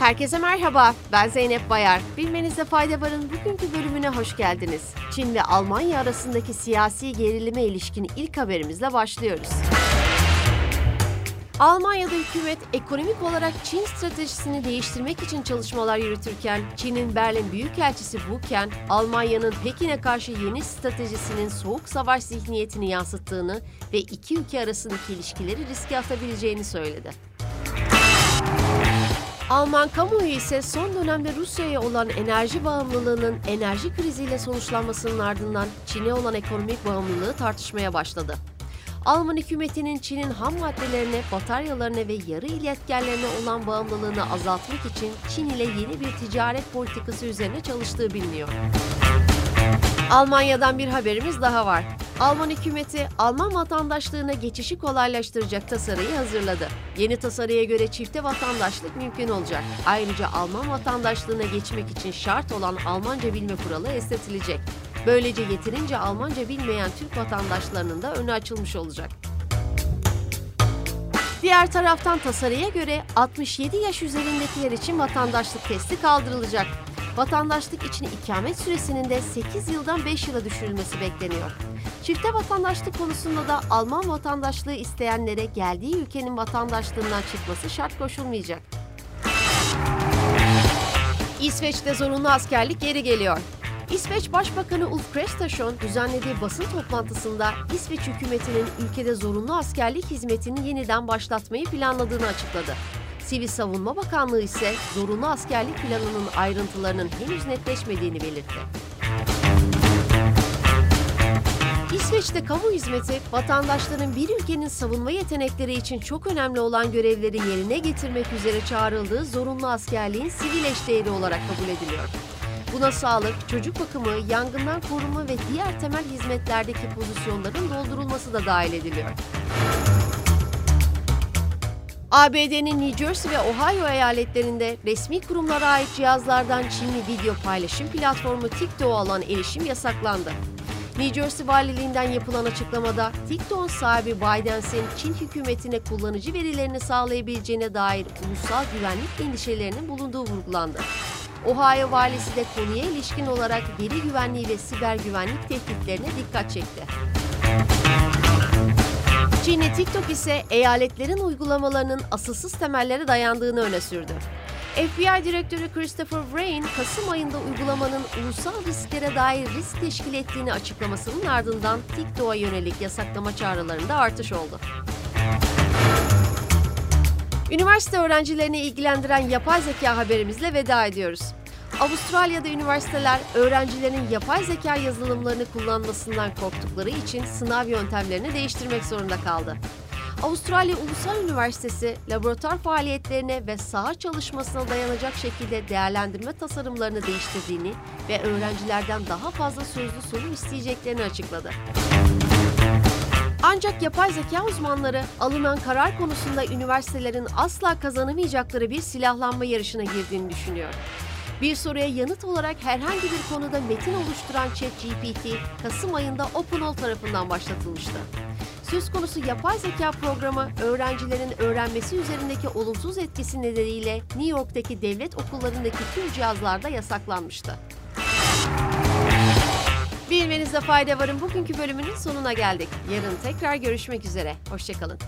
Herkese merhaba, ben Zeynep Bayar. Bilmenizde fayda varın bugünkü bölümüne hoş geldiniz. Çin ve Almanya arasındaki siyasi gerilime ilişkin ilk haberimizle başlıyoruz. Almanya'da hükümet ekonomik olarak Çin stratejisini değiştirmek için çalışmalar yürütürken, Çin'in Berlin Büyükelçisi Bu Ken, Almanya'nın Pekin'e karşı yeni stratejisinin soğuk savaş zihniyetini yansıttığını ve iki ülke arasındaki ilişkileri riske atabileceğini söyledi. Alman kamuoyu ise son dönemde Rusya'ya olan enerji bağımlılığının enerji kriziyle sonuçlanmasının ardından Çin'e olan ekonomik bağımlılığı tartışmaya başladı. Alman hükümetinin Çin'in ham maddelerine, bataryalarına ve yarı iletkenlerine olan bağımlılığını azaltmak için Çin ile yeni bir ticaret politikası üzerine çalıştığı biliniyor. Almanya'dan bir haberimiz daha var. Alman hükümeti Alman vatandaşlığına geçişi kolaylaştıracak tasarıyı hazırladı. Yeni tasarıya göre çifte vatandaşlık mümkün olacak. Ayrıca Alman vatandaşlığına geçmek için şart olan Almanca bilme kuralı esnetilecek. Böylece yeterince Almanca bilmeyen Türk vatandaşlarının da önü açılmış olacak. Diğer taraftan tasarıya göre 67 yaş üzerindekiler için vatandaşlık testi kaldırılacak. Vatandaşlık için ikamet süresinin de 8 yıldan 5 yıla düşürülmesi bekleniyor. Çifte vatandaşlık konusunda da Alman vatandaşlığı isteyenlere geldiği ülkenin vatandaşlığından çıkması şart koşulmayacak. İsveç'te zorunlu askerlik geri geliyor. İsveç Başbakanı Ulf Kristersson düzenlediği basın toplantısında İsveç hükümetinin ülkede zorunlu askerlik hizmetini yeniden başlatmayı planladığını açıkladı. Sivil Savunma Bakanlığı ise zorunlu askerlik planının ayrıntılarının henüz netleşmediğini belirtti. İsveç'te kamu hizmeti, vatandaşların bir ülkenin savunma yetenekleri için çok önemli olan görevleri yerine getirmek üzere çağrıldığı zorunlu askerliğin sivil eşdeğeri olarak kabul ediliyor. Buna sağlık, çocuk bakımı, yangından koruma ve diğer temel hizmetlerdeki pozisyonların doldurulması da dahil ediliyor. ABD'nin New Jersey ve Ohio eyaletlerinde resmi kurumlara ait cihazlardan Çinli video paylaşım platformu TikTok'a alan erişim yasaklandı. New Jersey Valiliğinden yapılan açıklamada TikTok'un sahibi Biden'sin Çin hükümetine kullanıcı verilerini sağlayabileceğine dair ulusal güvenlik endişelerinin bulunduğu vurgulandı. Ohio valisi de konuya ilişkin olarak veri güvenliği ve siber güvenlik tehditlerine dikkat çekti. Çinli TikTok ise eyaletlerin uygulamalarının asılsız temellere dayandığını öne sürdü. FBI Direktörü Christopher Wray, Kasım ayında uygulamanın ulusal risklere dair risk teşkil ettiğini açıklamasının ardından TikTok'a yönelik yasaklama çağrılarında artış oldu. Üniversite öğrencilerini ilgilendiren yapay zeka haberimizle veda ediyoruz. Avustralya'da üniversiteler öğrencilerin yapay zeka yazılımlarını kullanmasından korktukları için sınav yöntemlerini değiştirmek zorunda kaldı. Avustralya Ulusal Üniversitesi laboratuvar faaliyetlerine ve saha çalışmasına dayanacak şekilde değerlendirme tasarımlarını değiştirdiğini ve öğrencilerden daha fazla sözlü soru isteyeceklerini açıkladı. Ancak yapay zeka uzmanları alınan karar konusunda üniversitelerin asla kazanamayacakları bir silahlanma yarışına girdiğini düşünüyor. Bir soruya yanıt olarak herhangi bir konuda metin oluşturan ChatGPT, Kasım ayında OpenAll tarafından başlatılmıştı. Söz konusu yapay zeka programı öğrencilerin öğrenmesi üzerindeki olumsuz etkisi nedeniyle New York'taki devlet okullarındaki tüm cihazlarda yasaklanmıştı. Bilmenizde fayda varın bugünkü bölümünün sonuna geldik. Yarın tekrar görüşmek üzere. Hoşçakalın.